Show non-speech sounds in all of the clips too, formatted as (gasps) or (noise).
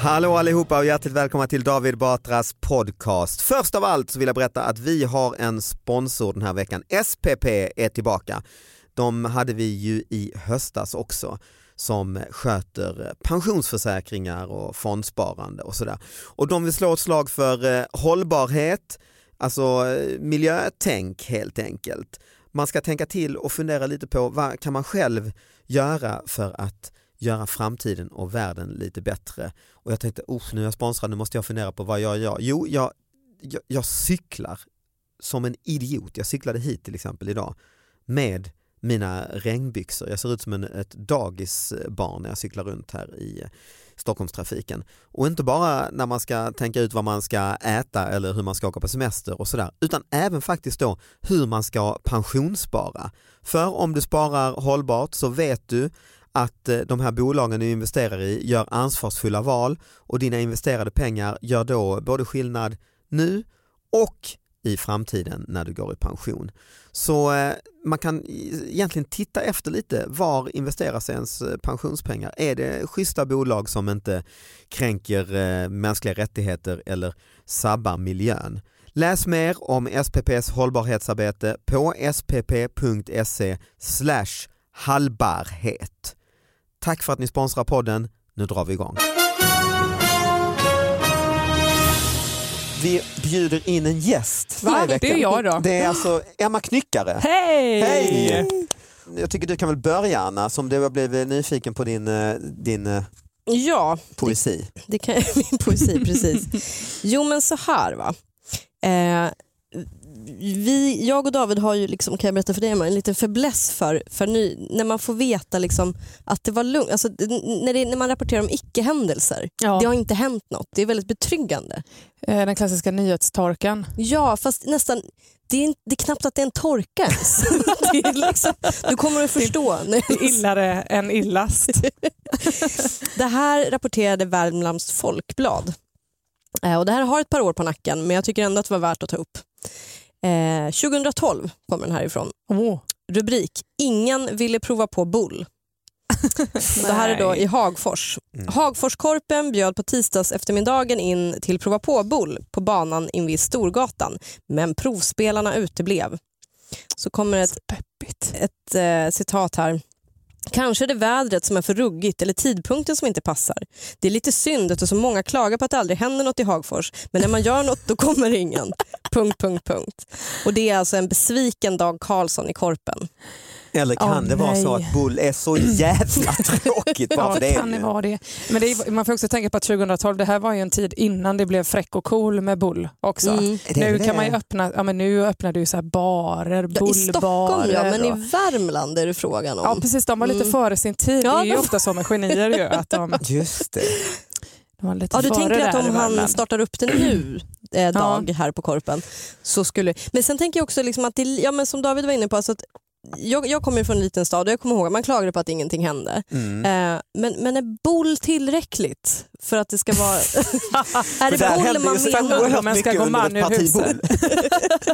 Hallå allihopa och hjärtligt välkomna till David Batras podcast. Först av allt så vill jag berätta att vi har en sponsor den här veckan. SPP är tillbaka. De hade vi ju i höstas också som sköter pensionsförsäkringar och fondsparande och sådär. Och de vill slå ett slag för eh, hållbarhet, alltså eh, miljötänk helt enkelt. Man ska tänka till och fundera lite på vad kan man själv göra för att göra framtiden och världen lite bättre. Och jag tänkte, oh, nu är jag sponsrad, nu måste jag fundera på vad jag gör. Jo, jag, jag, jag cyklar som en idiot. Jag cyklade hit till exempel idag med mina regnbyxor. Jag ser ut som en, ett dagisbarn när jag cyklar runt här i Stockholmstrafiken. Och inte bara när man ska tänka ut vad man ska äta eller hur man ska åka på semester och sådär, utan även faktiskt då hur man ska pensionsspara. För om du sparar hållbart så vet du att eh, de här bolagen du investerar i gör ansvarsfulla val och dina investerade pengar gör då både skillnad nu och i framtiden när du går i pension. Så eh, man kan egentligen titta efter lite, var investeras ens eh, pensionspengar? Är det schyssta bolag som inte kränker mänskliga rättigheter eller sabbar miljön? Läs mer om SPPs hållbarhetsarbete på spp.se hållbarhet. Tack för att ni sponsrar podden. Nu drar vi igång. Vi bjuder in en gäst varje vecka. Det är jag då. Det är alltså Emma Knyckare. Hej! Hej! Jag tycker du kan väl börja Anna, som du har blivit nyfiken på din, eh, din eh, ja, poesi. Det, det kan, (laughs) min poesi, precis. Jo men så här va. Eh, vi, jag och David har ju, liksom, kan jag berätta för dig, en liten fäbless för, för ny, när man får veta liksom, att det var lugnt. Alltså, när, det, när man rapporterar om icke-händelser. Ja. Det har inte hänt något. Det är väldigt betryggande. Eh, den klassiska nyhetstorkan. Ja, fast nästan det är, det är knappt att det är en torka ens. (laughs) liksom, du kommer att förstå. Illare än illast. (laughs) det här rapporterade Värmlands Folkblad. Eh, och det här har ett par år på nacken men jag tycker ändå att det var värt att ta upp. Eh, 2012 kommer den härifrån. Oh. Rubrik Ingen ville prova på bull. (laughs) det här är då i Hagfors. Mm. Hagforskorpen bjöd på tisdags eftermiddagen in till prova på bull på banan invid Storgatan men provspelarna uteblev. Så kommer ett, ett eh, citat här. Kanske är det vädret som är för ruggigt eller tidpunkten som inte passar. Det är lite synd eftersom många klagar på att det aldrig händer något i Hagfors men när man gör något då kommer ingen. punkt, punkt, punkt. Och det är alltså en besviken Dag Karlsson i Korpen. Eller kan oh, det vara så att bull är så jävla (laughs) tråkigt bara ja, för det? Kan det vara det. Men det är, man får också tänka på att 2012, det här var ju en tid innan det blev fräck och cool med bull också. Mm. Nu kan man ju öppna, ja men nu öppnar du så här barer, bullbarer. I Stockholm ja, men i Värmland är det frågan om. Ja precis, de var lite mm. före sin tid. Ja, det är ju ofta så med genier ju. Att de... (laughs) Just det. ja, du tänker att om han startar upp det nu, eh, Dag, ja. här på Korpen, så skulle... Men sen tänker jag också liksom att det, ja, men som David var inne på, alltså att jag, jag kommer från en liten stad och jag kommer ihåg att man klagade på att ingenting hände. Mm. Eh, men, men är boll tillräckligt för att det ska vara... (laughs) är det där boll man menar? oerhört Man ska gå man ur huset.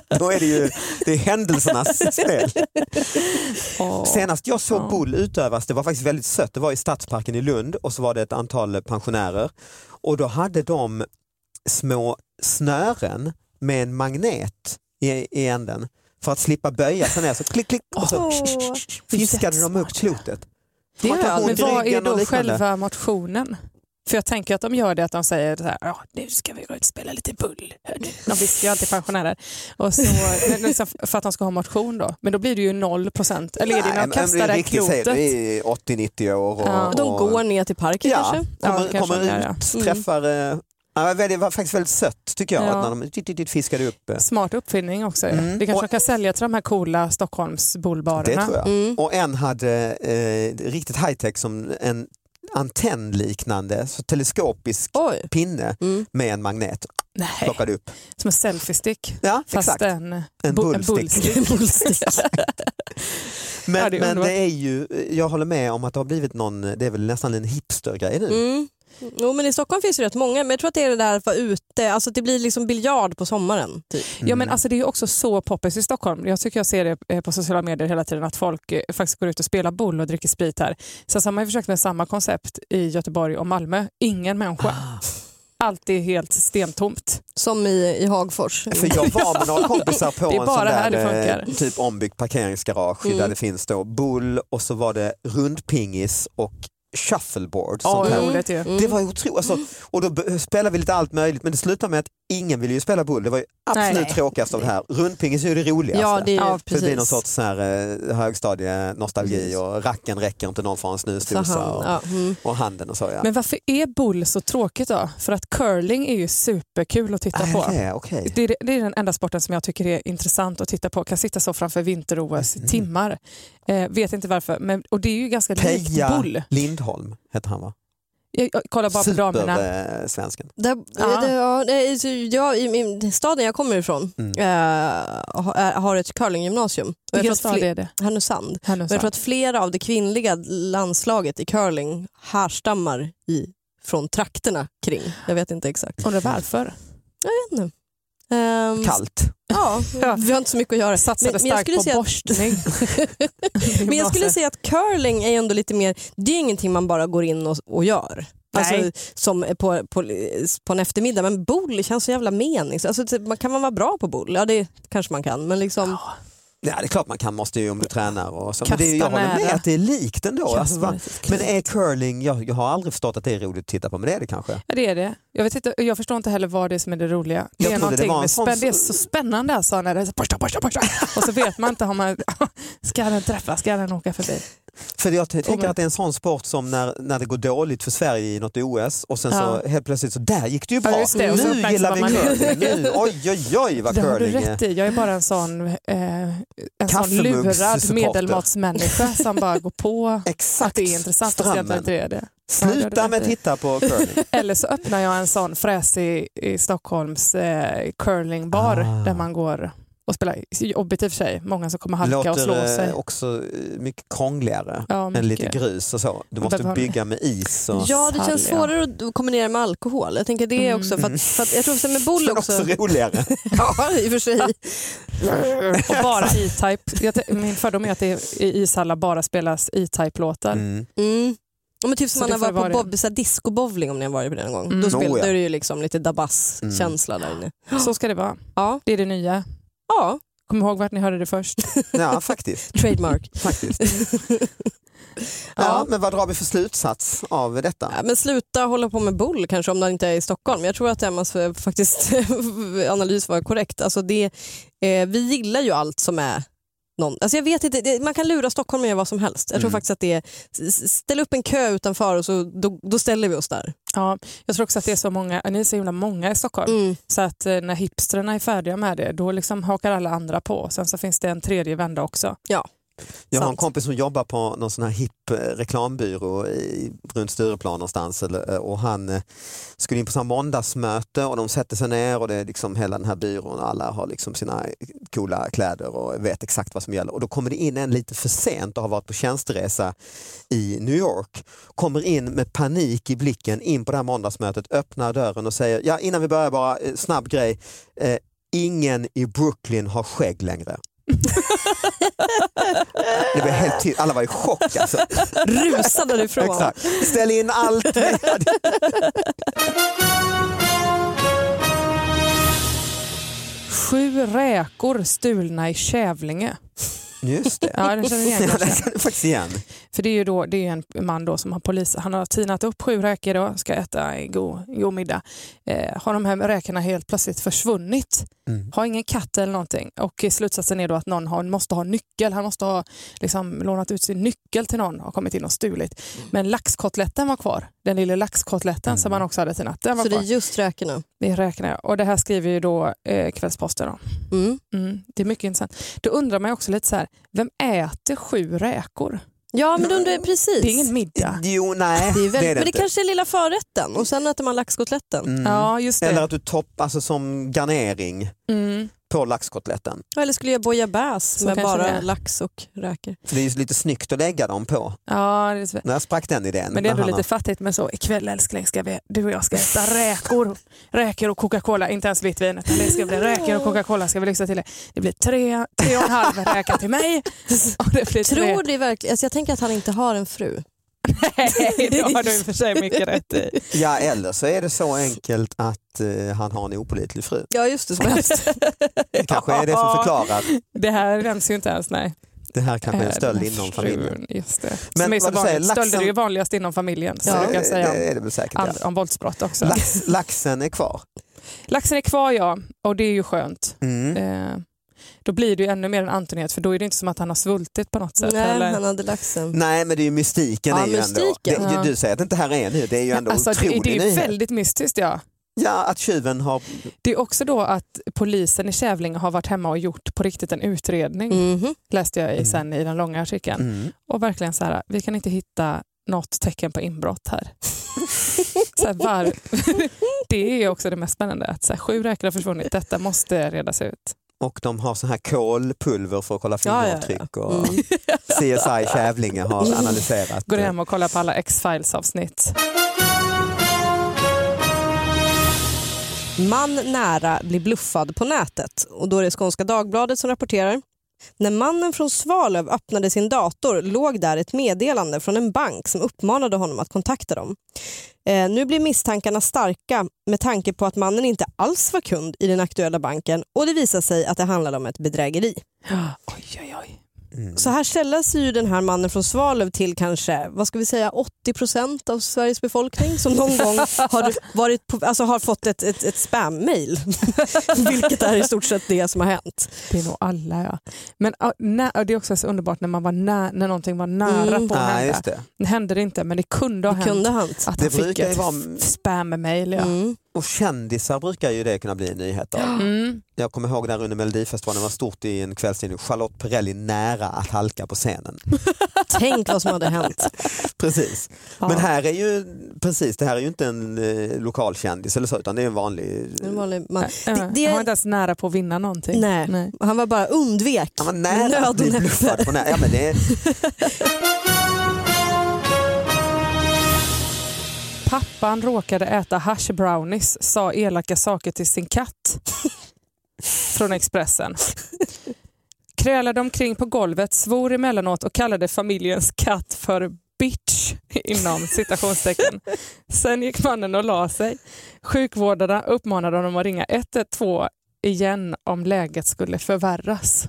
(laughs) Då är det ju det är händelsernas spel. Åh. Senast jag såg Ja. boll utövas, det var faktiskt väldigt sött, det var i Stadsparken i Lund och så var det ett antal pensionärer och då hade de små snören med en magnet i, i änden för att slippa böja sig ner så klick klick och så Åh. fiskade de upp klotet. Det Man kan men vad är då själva motionen? För jag tänker att de gör det att de säger så här, ja, nu ska vi gå ut och spela lite bull. hörni." De viskar ju alltid pensionärer. Och (laughs) så, för att de ska ha motion då. Men då blir det ju noll procent. Eller är det när de kastar det det klotet? vi är 80-90 år. Och, Ja. De och, går ner till parken ja, kanske? Ja, kommer, det kanske kommer de ut, ja. Mm. Ja, det var faktiskt väldigt sött tycker jag, Ja. att när de fiskade upp. Smart uppfinning också. Mm. Det kanske Och- kan sälja till de här coola Stockholms Det tror jag. Mm. Och en hade eh, riktigt high tech som en antennliknande, så teleskopisk Oj. pinne Mm. med en magnet. Nej, Plockade upp. som en selfiestick. Ja, Fast exakt. en, En bu- bullstick. bullstick. (laughs) Men, (laughs) Ja, det är men det är ju, jag håller med om att det har blivit någon, det är väl nästan en hipstergrej nu. Mm. Jo, men I Stockholm finns det rätt många, men jag tror att det är det där att vara ute, alltså det blir liksom biljard på sommaren. Typ. Ja, men alltså, det är ju också så poppis i Stockholm. Jag tycker jag ser det eh, på sociala medier hela tiden att folk eh, faktiskt går ut och spelar boll och dricker sprit här. Sen så har man ju försökt med samma koncept i Göteborg och Malmö. Ingen människa. Ah. Allt är helt stentomt. Som i, i Hagfors. För jag var med några (laughs) kompisar på Det är en sån där eh, typ ombyggd parkeringsgarage Mm. där det finns då bull och så var det rundpingis och shuffleboard. sånt Ja, ju. Mm. Det var otroligt. Alltså, och då spelade vi lite allt möjligt men det slutade med att ingen ville ju spela bull. Det var ju absolut Nej. tråkigast av det här. Rundpingis är ju det roligaste. Ja, det är Ja, För det blir någon sorts så här, eh, högstadienostalgi Precis. och racken räcker inte någon får en snusdosa och, ja, mm. och handen och så. Ja. Men varför är boll så tråkigt då? För att curling är ju superkul att titta Ah, på. okej, okej. Det är, det är den enda sporten som jag tycker är intressant att titta på. Kan sitta så framför vinter-OS Mm. timmar. Eh, vet inte varför. Men, och det är ju ganska likt Peja Lindholm heter han va? Jag, jag kollar bara på damerna. Supersvensken. Det, Ja. det, ja, det, jag, i, staden jag kommer ifrån Mm. eh, har, ett curlinggymnasium. Och jag tror Vilken att stad är det? Härnösand. Härnösand. jag tror att flera av det kvinnliga landslaget i curling härstammar i, från trakterna kring. Jag vet inte exakt. Undrar varför? Jag vet inte. Ehm, Kallt. (laughs) Ja, vi har inte så mycket att göra. Satsade Men- men jag starkt skulle på säga att- borstning. (laughs) Men jag skulle säga att curling är ändå lite mer, det är ingenting man bara går in och, och gör. Alltså, Nej. som på, på, på en eftermiddag. Men boll känns så jävla menings. Alltså, typ, man kan man vara bra på boll? Ja det kanske man kan. Men liksom, Ja det är klart man kan, måste ju om du tränar och så. Men det är, jag håller med att det är likt ändå. Alltså, va, men är curling, jag, jag har aldrig förstått att det är roligt att titta på men det är det kanske. Ja, det är det. Jag, vet inte, jag förstår inte heller vad det är som är det roliga. Det Jag är, det med sån spänn, det är så- spännande alltså när det är så borsta, borsta, borsta. och så vet man inte om man (laughs) ska den träffa, ska den åka förbi. För jag tänker att det är en sån sport som när, när det går dåligt för Sverige i något OS och sen Ja. så helt plötsligt så där gick det ju Ja, bra. just det, nu gillar vi curling. Nu, oj oj oj vad Det har du curling är. rätt i. Jag är bara en sån, eh, en sån lurad medelmåttsmänniska som bara går på att det är intressant inte strömmen. är det. Ja, det Sluta med att titta på curling. (laughs) Eller så öppnar jag en sån fräsig i Stockholms eh, curlingbar Ah. där man går och spelar. Jobbigt i och för sig, många som kommer halka och slå Låter sig. eh, också eh, mycket krångligare Ja, än lite mycket. grus och så. Du måste bygga med is. Och... ja det känns Salja. svårare att kombinera med alkohol. Jag tänker det Mm. också. För att, för att jag tror att med boll Men också. också roligare. (laughs) (laughs) ja i och för sig. Och bara E-Type. Min fördom är att det i ishallar bara spelas E-Type-låtar. Mm. Mm. Ja, men typ som Så man det har varit på det. bob, så disco-bowling om ni har varit på det någon gång. Mm. Då, Oh, ja. då är det ju liksom lite dabass-känsla där inne. Så ska det vara. Ja. Det är det nya. Ja, Kom ihåg vart ni hörde det först. (laughs) Ja, faktiskt. trademark. faktiskt. (laughs) Ja, men vad drar vi för slutsats av detta? Ja, men sluta hålla på med boll kanske om det inte är i Stockholm. Jag tror att Emmas eh, faktiskt (laughs) analys var korrekt. Alltså det, eh, vi gillar ju allt som är någon, alltså jag vet inte, det, man kan lura Stockholm med vad som helst. Jag tror Mm. faktiskt att det är, ställ upp en kö utanför och så, då, då ställer vi oss där. Ja, jag tror också att det är så många, ni är så himla många i Stockholm. Mm. Så att eh, när hipstrarna är färdiga med det, då liksom hakar alla andra på. Sen så finns det en tredje vända också. Ja. Jag har en kompis som jobbar på någon sån här hipp eh, reklambyrå i, runt Stureplan någonstans eh, och han eh, skulle in på sån måndagsmöte och de sätter sig ner och det är liksom hela den här byrån och alla har liksom sina coola kläder och vet exakt vad som gäller och då kommer det in en lite för sent och har varit på tjänsteresa i New York, kommer in med panik i blicken in på det här måndagsmötet, öppnar dörren och säger ja innan vi börjar bara snabb grej, eh, ingen i Brooklyn har skägg längre. (laughs) Det blev helt tyst, alla var i chock alltså. Rusade därifrån. Exakt. Ställ in allt. Sju räkor stulna i Kävlinge. Just det. Ja, den känner ni igen Ja, det känner jag faktiskt igen. För det är ju då, det är en man då som har polis, han har tinat upp sju räkor då, ska äta en god, en god middag. Eh, har de här räkorna helt plötsligt försvunnit. Mm. Har ingen katt eller någonting. Och slutsatsen är då att någon har, måste ha nyckel. Han måste ha liksom, lånat ut sin nyckel till någon och kommit in och stulit. Men laxkotletten var kvar. Den lilla laxkotletten som han också hade tinat. Den var Så det är kvar. just räkorna. Det räknar jag. Och det här skriver ju då eh, Kvällsposten om. Mm. Mm, det är mycket intressant. Då undrar man ju också lite så här, vem äter sju räkor? Ja, men då undrar precis. Det är ingen middag. Jo, nej, Det är väl, det är det men det inte. kanske är lilla förrätten och sen äter man laxkotletten. Mm. Ja, just det. Eller att du toppar alltså, som garnering Mm. På laxkotletten. Eller skulle jag bouillabaisse Så med bara lax och räkor. För det är ju lite snyggt att lägga dem på. Ja, det är så. När sprack den idén? Men det är ändå lite har- fattigt men så ikväll älskling ska vi, du och jag ska äta räkor. Räkor och Coca-Cola, inte ens vitt vin utan det ska bli räkor och Coca-Cola ska vi lyxa till det. Det blir tre, tre och en halv räka till mig. Och det blir. Tror det verkligen, alltså jag tänker att han inte har en fru. (laughs) Nej, det har du i och för sig mycket rätt i. Ja, eller så är det så enkelt att eh, han har en opålitlig fru. Ja just det, som helst. (laughs) Det kanske är det som förklarar. Det här nämns ju inte ens. Nej. Det här kanske är en Eh, stöld inom frun, familjen. Just det. Men Som är så vad säger, vanligt. Stölder är ju laxen- vanligast inom familjen. Så Ja, jag det, säga det är det väl säkert. and, Ja. om våldsbrott också. Lax, laxen är kvar. Laxen är kvar ja, och det är ju skönt. Mm. Eh, då blir det ju ännu mer en antonighet för då är det inte som att han har svultit på något sätt. Nej, eller? han hade laxen. Nej men det är ju mystiken. Ja, är ju ändå, mystiken. det, Ja. Du säger att det inte här är nu, det är ju ändå Alltså, det, otrolig det är ju väldigt mystiskt ja. Ja, att tjuven har... Det är också då att polisen i Kävlinge har varit hemma och gjort på riktigt en utredning, Mhm. läste jag i, Mm. sen i den långa artikeln. Mm. Och verkligen så här, vi kan inte hitta något tecken på inbrott här. (laughs) så här var, (laughs) det är också det mest spännande, att så här, sju räkor har försvunnit, detta måste redas ut. Och de har så här kolpulver för att kolla Ja, ja, ja. fingeravtryck och Mm. CSI Kävlinge har (laughs) analyserat. Går hem och kollar på alla X-Files avsnitt. Man nära blir bluffad på nätet. Och Då är det Skånska Dagbladet som rapporterar. När mannen från Svalöv öppnade sin dator låg där ett meddelande från en bank som uppmanade honom att kontakta dem. Eh, nu blir misstankarna starka med tanke på att mannen inte alls var kund i den aktuella banken och det visar sig att det handlade om ett bedrägeri. (gasps) Oj, oj, oj. Mm. Så här sällar sig ju den här mannen från Svalöv till kanske vad ska vi säga, 80% av Sveriges befolkning som någon (laughs) gång har, varit på, alltså har fått ett, ett, ett spam-mail. (laughs) Vilket är i stort sett det som har hänt. Det är nog alla ja. Men ja, nä, ja, det är också så underbart när, man var nä, när någonting var nära Mm. på att hända. det. Det hände det inte men det kunde ha Det hänt kunde hänt. att Det han fick ett vara- spam-mail. Ja. Mm. Och kändisar brukar ju det kunna bli en nyhet av. Mm. Jag kommer ihåg där under Melodifestivalen var stort i en kvällstidning, Charlotte Perrelli nära att halka på scenen. (laughs) Tänk vad som hade hänt. (laughs) Precis. Ja. Men här är ju, precis, det här är ju inte en eh, lokalkändis eller så utan det är en vanlig... En vanlig man. Ja, Det- det- Han var inte ens nära på att vinna någonting. Nej. Han var bara undvek. Han var nära nöd att bli bluffad på nä- ja, men det är, (laughs) Pappan råkade äta hash brownies, sa elaka saker till sin katt. Från Expressen. Krälade omkring på golvet, svor emellanåt och kallade familjens katt för bitch inom citationstecken. Sen gick mannen och la sig. Sjukvårdarna uppmanade honom att ringa 112 igen om läget skulle förvärras.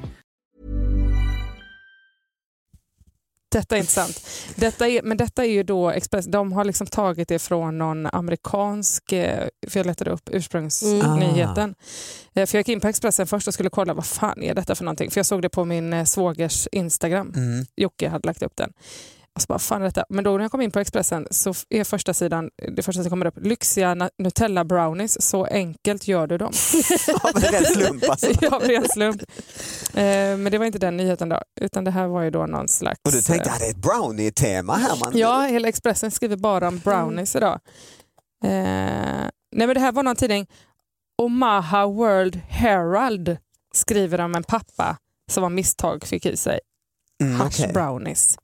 Detta är intressant. Detta är, men detta är ju då Express, de har liksom tagit det från någon amerikansk, eh, för jag letade upp ursprungsnyheten. Eh, För jag gick in på Expressen först och skulle kolla vad fan är detta för någonting. För jag såg det på min eh, svågers Instagram. Mm. Jocke hade lagt upp den. Och så bara, fan detta? Men då när jag kom in på Expressen så är första sidan, det första som kommer upp, lyxiga Nutella brownies, så enkelt gör du dem. (laughs) Ja, det är ren slump alltså. (laughs) ja, av ren slump. Eh, men det var inte den nyheten då, utan det här var ju då någon slags... Och du tänkte eh, att det är ett brownie-tema här. Man. Ja, hela Expressen skriver bara om brownies idag. Eh, nej men det här var någon tidning, Omaha World Herald skriver om en pappa som av misstag fick i sig Mm, hash brownies.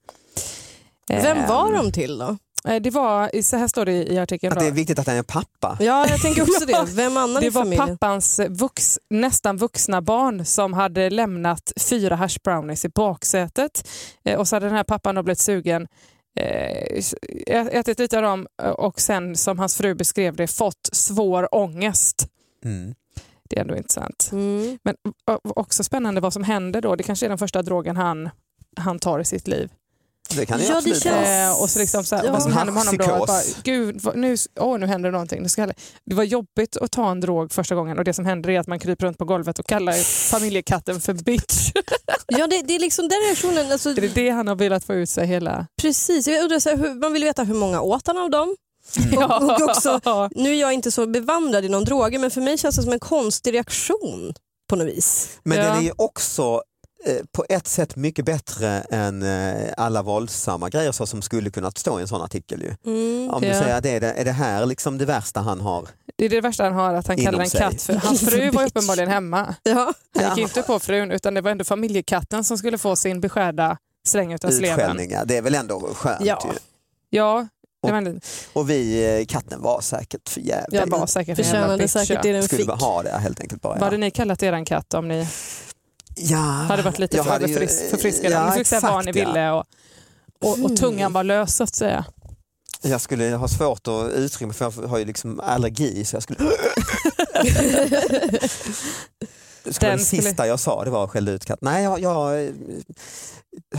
Vem var de till då? Eh, Det var, så här står det i artikeln. Att det är viktigt att han är pappa. Ja, jag tänker också det. (laughs) Vem annan Det var familjen? pappans vux, nästan vuxna barn som hade lämnat fyra hash brownies i baksätet. Eh, och så hade den här pappan då blivit sugen, eh, ätit lite av dem och sen som hans fru beskrev det fått svår ångest. Mm. Det är ändå intressant. Mm. Men också spännande vad som händer då. Det kanske är den första drogen han, han tar i sitt liv. Det kan Ja, det absolut känns-. Eh, och så liksom så här, Ja. vad som händer med honom då. Bara, Gud, vad- nu, åh, nu händer det någonting. Nu ska jag, det var jobbigt att ta en drog första gången och det som händer är att man kryper runt på golvet och kallar familjekatten för bitch. (laughs) Ja, det, det är liksom den reaktionen. Alltså, är det det han har velat få ut sig hela... Precis, jag undrar, så här, hur, man vill veta hur många åt han av dem. Och, och också, nu är jag inte så bevandrad i någon droger men för mig känns det som en konstig reaktion på något vis. Men Ja. den är ju också på ett sätt mycket bättre än eh, alla våldsamma grejer så som skulle kunna stå i en sån artikel. Ju. Mm. Om du Ja. säger att det är, det, är det här liksom det värsta han har? Det är det värsta han har, att han kallar en sig. katt för... Hans fru var (laughs) uppenbarligen hemma. Ja. Han gick inte på frun utan det var ändå familjekatten som skulle få sin beskärda släng utav sleven. Det är väl ändå skönt Ja. ju. Ja, det var, ändå- Och vi, eh, katten var säkert för jävla. jag var säkert en jävla säkert ja. det den skulle fick. bara ha det helt enkelt bara. Vad Ja. hade ni kallat eran katt om ni Ja, hade varit lite för överfris- förfriskade? Ja, ni fick säga vad ni ville och, och, och tungan var lös så att säga. Jag skulle ha svårt att uttrycka mig för jag har ju liksom allergi så jag skulle... Skulle Den det skulle- sista jag sa det var skällde ut katt. Nej jag, jag eh,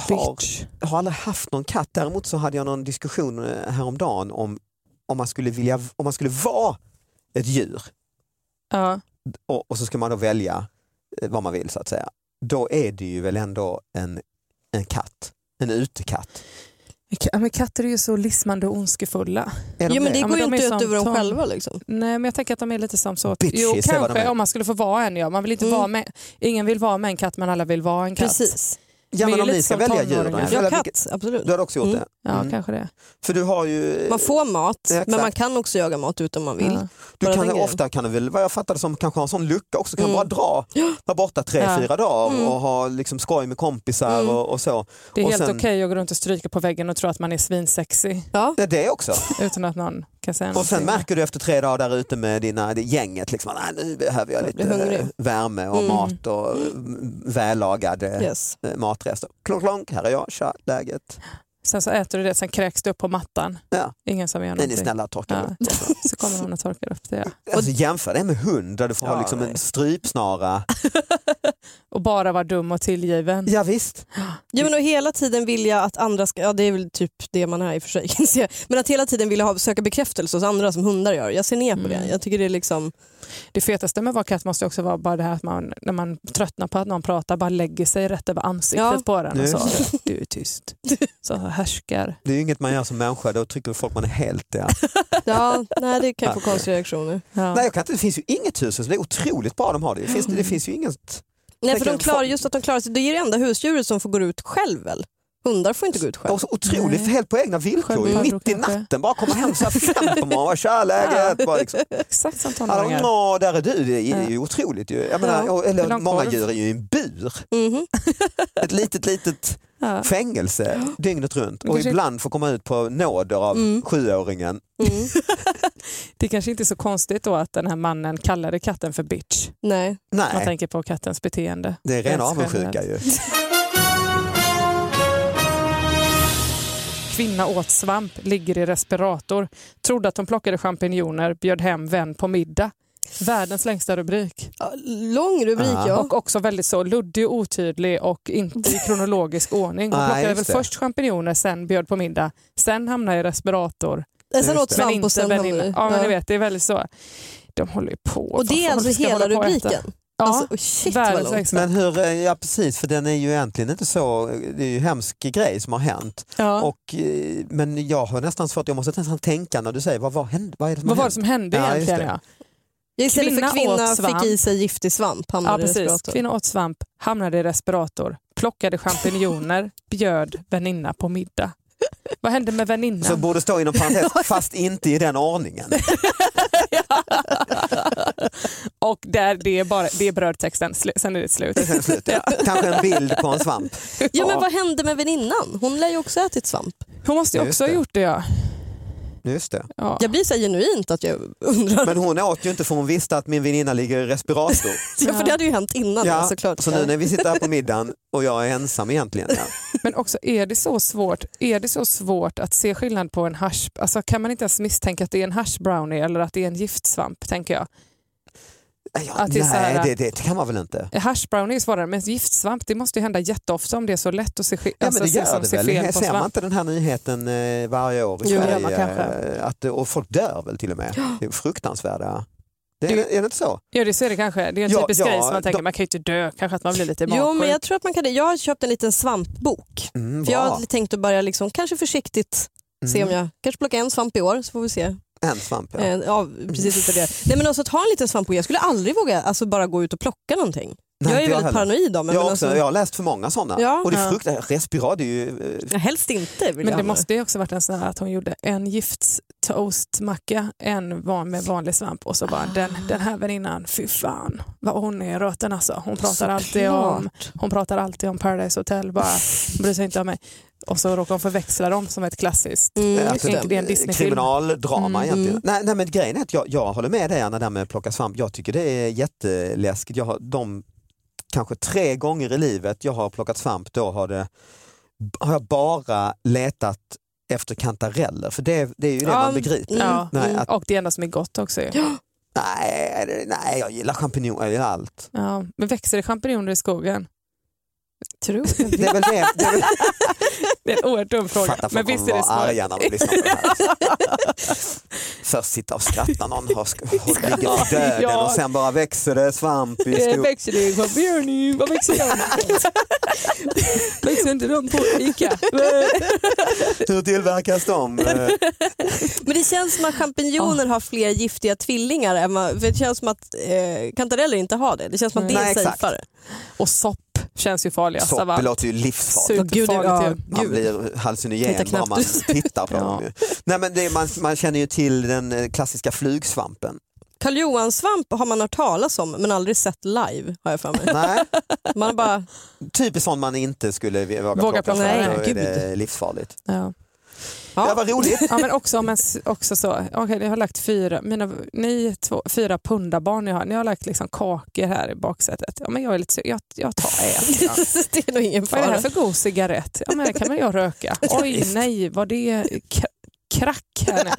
har, har aldrig haft någon katt. Däremot så hade jag någon diskussion eh, häromdagen om om man skulle, vilja, om man skulle vara ett djur Ja. och, och så ska man då välja eh, vad man vill så att säga. Då är det ju väl ändå en, en katt, en utekatt. Ja, Men katter är ju så lismande och ondskefulla. De Jo, men det går men ju de inte ut över dem själva. Liksom. Nej men jag tänker att de är lite som så. Bitches, jo kanske om man skulle få vara en ja. Man vill inte Mm. vara med, ingen vill vara med en katt men alla vill vara en katt. Precis. Ja men om ni ska välja djur då? Ja, Eller katt, absolut. Du har också gjort Mm. det? Ja Mm. kanske det. För du har ju... Man får mat Exakt. men man kan också jaga mat ut om man vill. Ja. Du Bara kan ofta kan du väl, vad jag fattade som, kanske ha en sån lucka också, kan Mm. bara dra, vara borta tre, Ja. fyra dagar Mm. och ha liksom skoj med kompisar Mm. och, och så. Det är Och helt sen- okej att gå runt och stryka på väggen och tro att man är svinsexig Ja. Det är det också. utan att någon kan säga Och sen märker du efter tre dagar där ute med dina, det gänget, liksom, "Nej, nu behöver jag lite hungrig." eh, värme och Mm. mat och mm, vällagad eh, Yes. eh, matrester. Klonk, klonk, här är jag, tja, läget. Sen så äter du det, sen kräks du upp på mattan. Ja. Ingen som gör Är ni någonting. snälla torka Ja. upp. (laughs) Så kommer någon och torkar upp det. Ja. Alltså, jämför det med hund där du får ha Ja, liksom en nej. strypsnara. (laughs) Och bara vara dum och tillgiven. Ja, visst. Ja, men och hela tiden vilja att andra ska, ja det är väl typ det man är i och för sig, (laughs) men att hela tiden vilja ha, söka bekräftelse hos andra som hundar gör. Jag ser ner på Mm. det. Jag tycker det är liksom, Det fetaste med att vara katt måste också vara bara det här att man när man tröttnar på att någon pratar bara lägger sig rätt över ansiktet Ja. på den och så du är tyst. (laughs) Så härskar. Det är ju inget man gör som människa, då tycker folk man är helt ja. (laughs) ja, nej det kan få konstiga reaktioner. Ja. Nej, jag kan inte, det finns ju inget hus, så det är otroligt bra de har det. Det finns, det finns ju inget... Nej, för de klarar, just att de klarar sig, det är det enda husdjuret som får gå ut själv väl? Hundar får inte gå ut själv. Och så otroligt Nej. helt på egna villkor. Mitt i natten bara komma hem så här fem (laughs) på morgonen. Vad är läget? Bara liksom. Exakt som tonåringar. nå, där är du. Det är ju otroligt. Ju. Jag menar, Ja. eller, många korv? djur är ju i en bur. Mhm. (laughs) Ett litet, litet Ja. fängelse (gasps) dygnet runt och kanske- ibland får komma ut på nåder av Mm. sjuåringen. Mm. (laughs) Det kanske inte är så konstigt då att den här mannen kallade katten för bitch. Nej. Man Nej, tänker på kattens beteende. det är ren avundsjuka ju. Kvinna åt svamp, ligger i respirator. Trodde att hon plockade champinjoner, bjöd hem vän på middag. Världens längsta rubrik. Lång rubrik Ja. ja. Och också väldigt så luddig och otydlig och inte i (laughs) kronologisk ordning. Hon plockade väl det. först champinjoner, sen bjöd på middag, sen hamnade i respirator. Sen åt svamp inte och sen hamnade Ja, men ni vet, det är väldigt så. De håller ju på. Och det är alltså hela rubriken? Ja, Alltså, shit vad långt. Men hur, eh, ja precis, för den är ju egentligen inte så, det är ju hemsk grej som har hänt. Ja. Och, eh, men jag har nästan svårt, jag måste nästan tänka när du säger vad, vad, hände, vad är det som Vad var det som hände Ja, egentligen? Ja. Istället Kvinna för kvinna fick i sig giftig svamp hamnade Ja, i precis. respirator. Kvinna åt svamp, hamnade i respirator, plockade champinjoner, (laughs) bjöd väninna på middag. Vad hände med väninnan? Så borde stå inom (laughs) parentes, fast inte i den ordningen. (laughs) Och där, det är, bara, det är brödtexten, sen är det slut. Sen slut. (laughs) Kanske en bild på en svamp. Ja men vad hände med väninnan? Hon lär ju också ha ätit svamp. Hon måste ju också ha gjort det ja. Just det. ja. Jag blir så genuint att jag undrar. Men hon åt ju inte för hon visste att min väninna ligger i respirator. (laughs) Ja, för det hade ju hänt innan Ja, ja, såklart. så nu när vi sitter här på (laughs) middagen och jag är ensam egentligen. Ja. Men också är det så svårt är det så svårt att se skillnad på en hash, alltså kan man inte ens misstänka att det är en hash brownie eller att det är en giftsvamp tänker jag. Ja, Att det nej, här- det, det kan man väl inte. Hash brownie är svårare men giftsvamp det måste ju hända jätteofta om det är så lätt att se, Ja, alltså, men det gör som det väl. fel på Ser man inte den här nyheten eh, varje år i Jo, det Sverige? man kanske. eh, Att, och folk dör väl till och med. Det är fruktansvärda. Det är, är det inte så? Ja det ser det kanske, det är en Ja, typisk ja, grej som man tänker de- man kan ju inte dö, kanske att man blir lite Jo men magsjuk. jag tror att man kan det. Jag har köpt en liten svampbok. Mm, För jag har tänkt att börja liksom, kanske försiktigt se om Mm. jag kanske plockar en svamp i år så får vi se. En svamp ja. Eh, ja, precis utvärdera. Nej men också att ha en liten svampbok. Jag skulle aldrig våga alltså, bara gå ut och plocka någonting. Nej, jag är väldigt heller. paranoid mig. jag, men också, alltså, jag har läst för många sådana. Ja. och det är Ja. fruktansvärt. Respirat är ju... eh, ja, helst inte vill Men jag det ha. måste ju också varit en sån här att hon gjorde en gifttoastmacka, en van med vanlig svamp och så bara den, den här väninnan, fy fan vad hon är röten alltså. Hon pratar, alltid om, hon pratar alltid om Paradise Hotel, bara bryr sig inte om mig. Och så råkar hon förväxla dem som ett klassiskt. Mm, Alltså, det är en Disney-film. kriminaldrama Mm, egentligen. mm. Nej, nej men grejen är att jag, jag håller med dig Anna där med att plocka svamp. Jag tycker det är jätteläskigt. Jag har de kanske tre gånger i livet jag har plockat svamp då har, det, har jag bara letat efter kantareller för det, det är ju det Ja, man begriper. mm, Ja. Nej, mm. att, Och det enda som är gott också. ju. nej, nej, jag gillar champinjoner, jag gillar allt. Ja. Men växer det champinjoner i skogen? Tror Det är väl det. det är väl, (laughs) Det är en oerhört dum fråga. Fattar Men visst är det svårt. arga när de lyssnar på det här. (laughs) Först sitta och skratta någon har ligger för döden Ja. och sen bara växer det svamp i skogen. Växer det champinjoner? Vad växer de? (laughs) växer inte de på Ica? Hur tillverkas de? Men det känns som att champinjoner har fler giftiga tvillingar. Än för det känns som att eh, kantareller inte har det. Det känns som att det Nej, är exakt. safeare. Och sopp känns ju Sopp, det låter ju livsfarligt. Gud, ja. Man blir hallucinogen bara man tittar på (laughs) dem. Nej, men det man, man känner ju till den eh, klassiska flugsvampen. Karl Johan-svamp har man hört talas om men aldrig sett live har jag för mig. Nej, Man bara, typiskt sån man inte skulle våga, Våga plocka, plocka, för nej, då är gud. det livsfarligt. Ja. Ja. ja. vad roligt. Ja, men också, men också så, okay, jag har lagt fyra, mina, ni två, fyra pundarbarn jag har, ni har lagt liksom kakor här i baksätet. Ja, men jag, är lite, jag, jag tar. (laughs) Ja. det är nog ingen Vad är det fara. här för god cigarett? Ja, men det kan väl jag röka. (laughs) Oj nej, var det krack här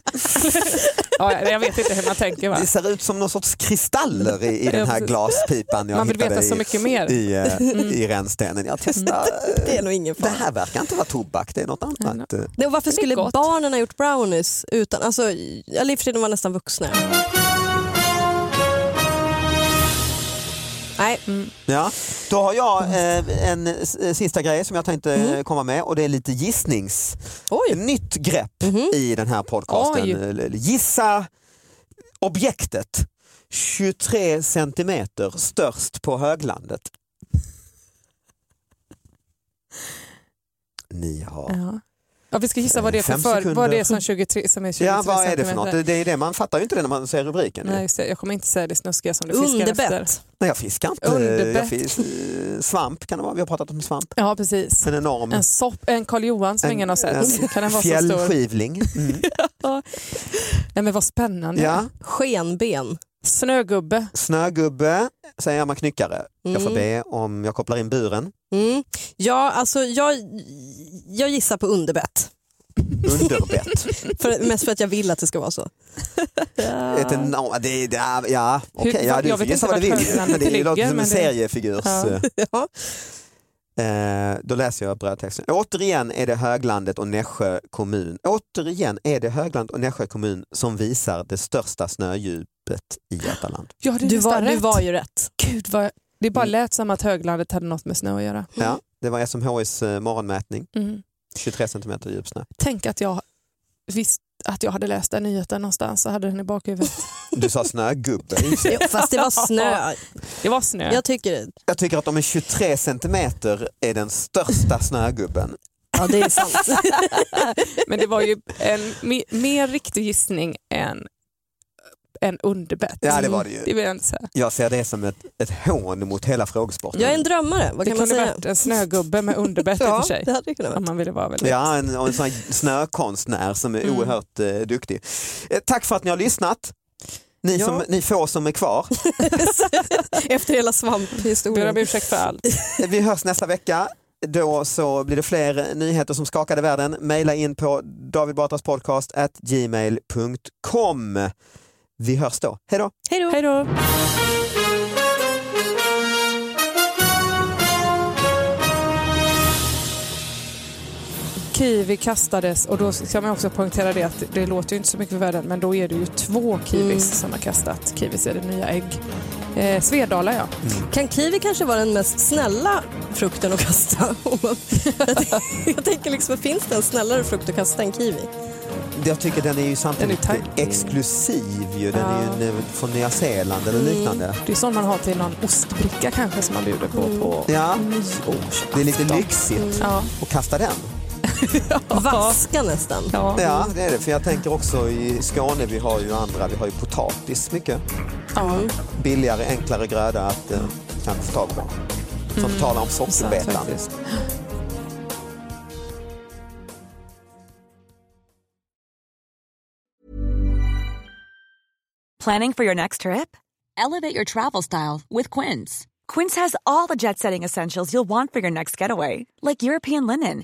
ja, jag vet inte hur man tänker. Va? Det ser ut som någon sorts kristaller i, i den här glaspipan jag Man vill hittade veta så i, mycket mer. i, eh, i rännstenen. Jag testar. Det är nog ingen Det fara. här verkar inte vara tobak, det är något annat. Nej, varför Det skulle barnen ha gjort brownies utan, alltså, eller i och för sig de var nästan vuxna. Nej, Ja, då har jag eh, en s- sista grej som jag tänkte eh, komma med och det är lite gissnings... oj. Nytt grepp Mhm. i den här podcasten. Oj. Eh, Gissa objektet. 23 centimeter störst på höglandet. ni har. Ja. Ja, vi ska gissa vad det är för för, vad det är som 23, som är 23 Ja, vad är det för något? Det är det, man fattar ju inte det när man ser rubriken. Nej, just det. Jag kommer inte säga det snuskiga som du fiskar efter. Underbett. Nej, jag fiskar inte. Jag fis, eh, svamp kan det vara, vi har pratat om svamp. Ja, precis. En enorm En, sopp, en Karl Johan som ingen har sett. en kan den vara så stor? fjällskivling. Mm. (laughs) Nej, men vad spännande. Ja. Skenben. Snögubbe. Snögubbe säger man knyckare. Jag får Mm. be om jag kopplar in buren. Mm. Ja, alltså jag, jag gissar på underbett. Underbett. (laughs) För, mest för att jag vill att det ska vara så. (laughs) Ett enorm, det, det, ja, okej, Hur- ja, du får gissa vad du vill. (laughs) Men det låter som en seriefigurs... Ja. Ja. Eh, då läser jag brödtexten. Återigen är det Höglandet och Nässjö kommun. Återigen är det Höglandet och Nässjö kommun som visar det största snödjupet i Götaland. Ja, Du, var, du var ju rätt. Gud, vad, det bara Mm. lät som att höglandet hade något med snö att göra. Ja, det var SMHIs eh, morgonmätning. Mm. 23 centimeter djup snö. Tänk att jag visste att jag hade läst den nyheten någonstans och hade den i bakhuvudet. Du sa snögubbe. (laughs) Jo, fast det var snö. Det var snö. Jag tycker. Jag tycker att de är 23 centimeter är den största snögubben. Ja, det är sant. (laughs) Men det var ju en me, mer riktig gissning än en underbett. Ja, det var det ju. Det vill jag inte säga. Jag ser det som ett, ett hån mot hela frågesporten. Jag är en drömmare, vad Det kan man kunde säga? varit en snögubbe med underbett i och Ja, för sig. det hade det kunnat. Om man ville vara väldigt... Ja, en, en sån snökonstnär som är Mm. oerhört eh, duktig. Eh, tack för att ni har lyssnat. Ni, Ja. som, ni få som är kvar. (laughs) Efter hela Ber svamphistorien. om ursäkt för allt. Vi hörs nästa vecka. Då så blir det fler nyheter som skakade världen. Maila in på davidbatraspodcast@gmail.com. Vi hörs då. Hej då! Hej då. Hej då! Kiwi kastades och då ska man också poängtera det att det låter ju inte så mycket för världen men då är det ju två kiwis Mm. som har kastat. Kiwis är det nya ägg. Eh, Svedala ja. Kan kiwi kanske vara den mest snälla frukten att kasta? (laughs) jag tänker liksom, finns det en snällare frukt att kasta än kiwi? Jag tycker den är ju samtidigt Den är exklusiv. Ju. Den är ju en- från Nya Zeeland eller Mm. liknande. Det är sån man har till någon ostbricka kanske som man bjuder på på Ja, nyårsafton. det är lite lyxigt Ja. att kasta den. Vaska nästan. Ja. Ja, det är det. För jag tänker också i Skåne, vi har ju andra, vi har ju potatis mycket. Ja. Billigare, enklare gröda att eh, kanske få tag på. För att tala om sockerbetan. Planning for your next trip? Elevate your travel style with Quince. Quince has all the jet setting essentials you'll want for your next getaway, like European linen,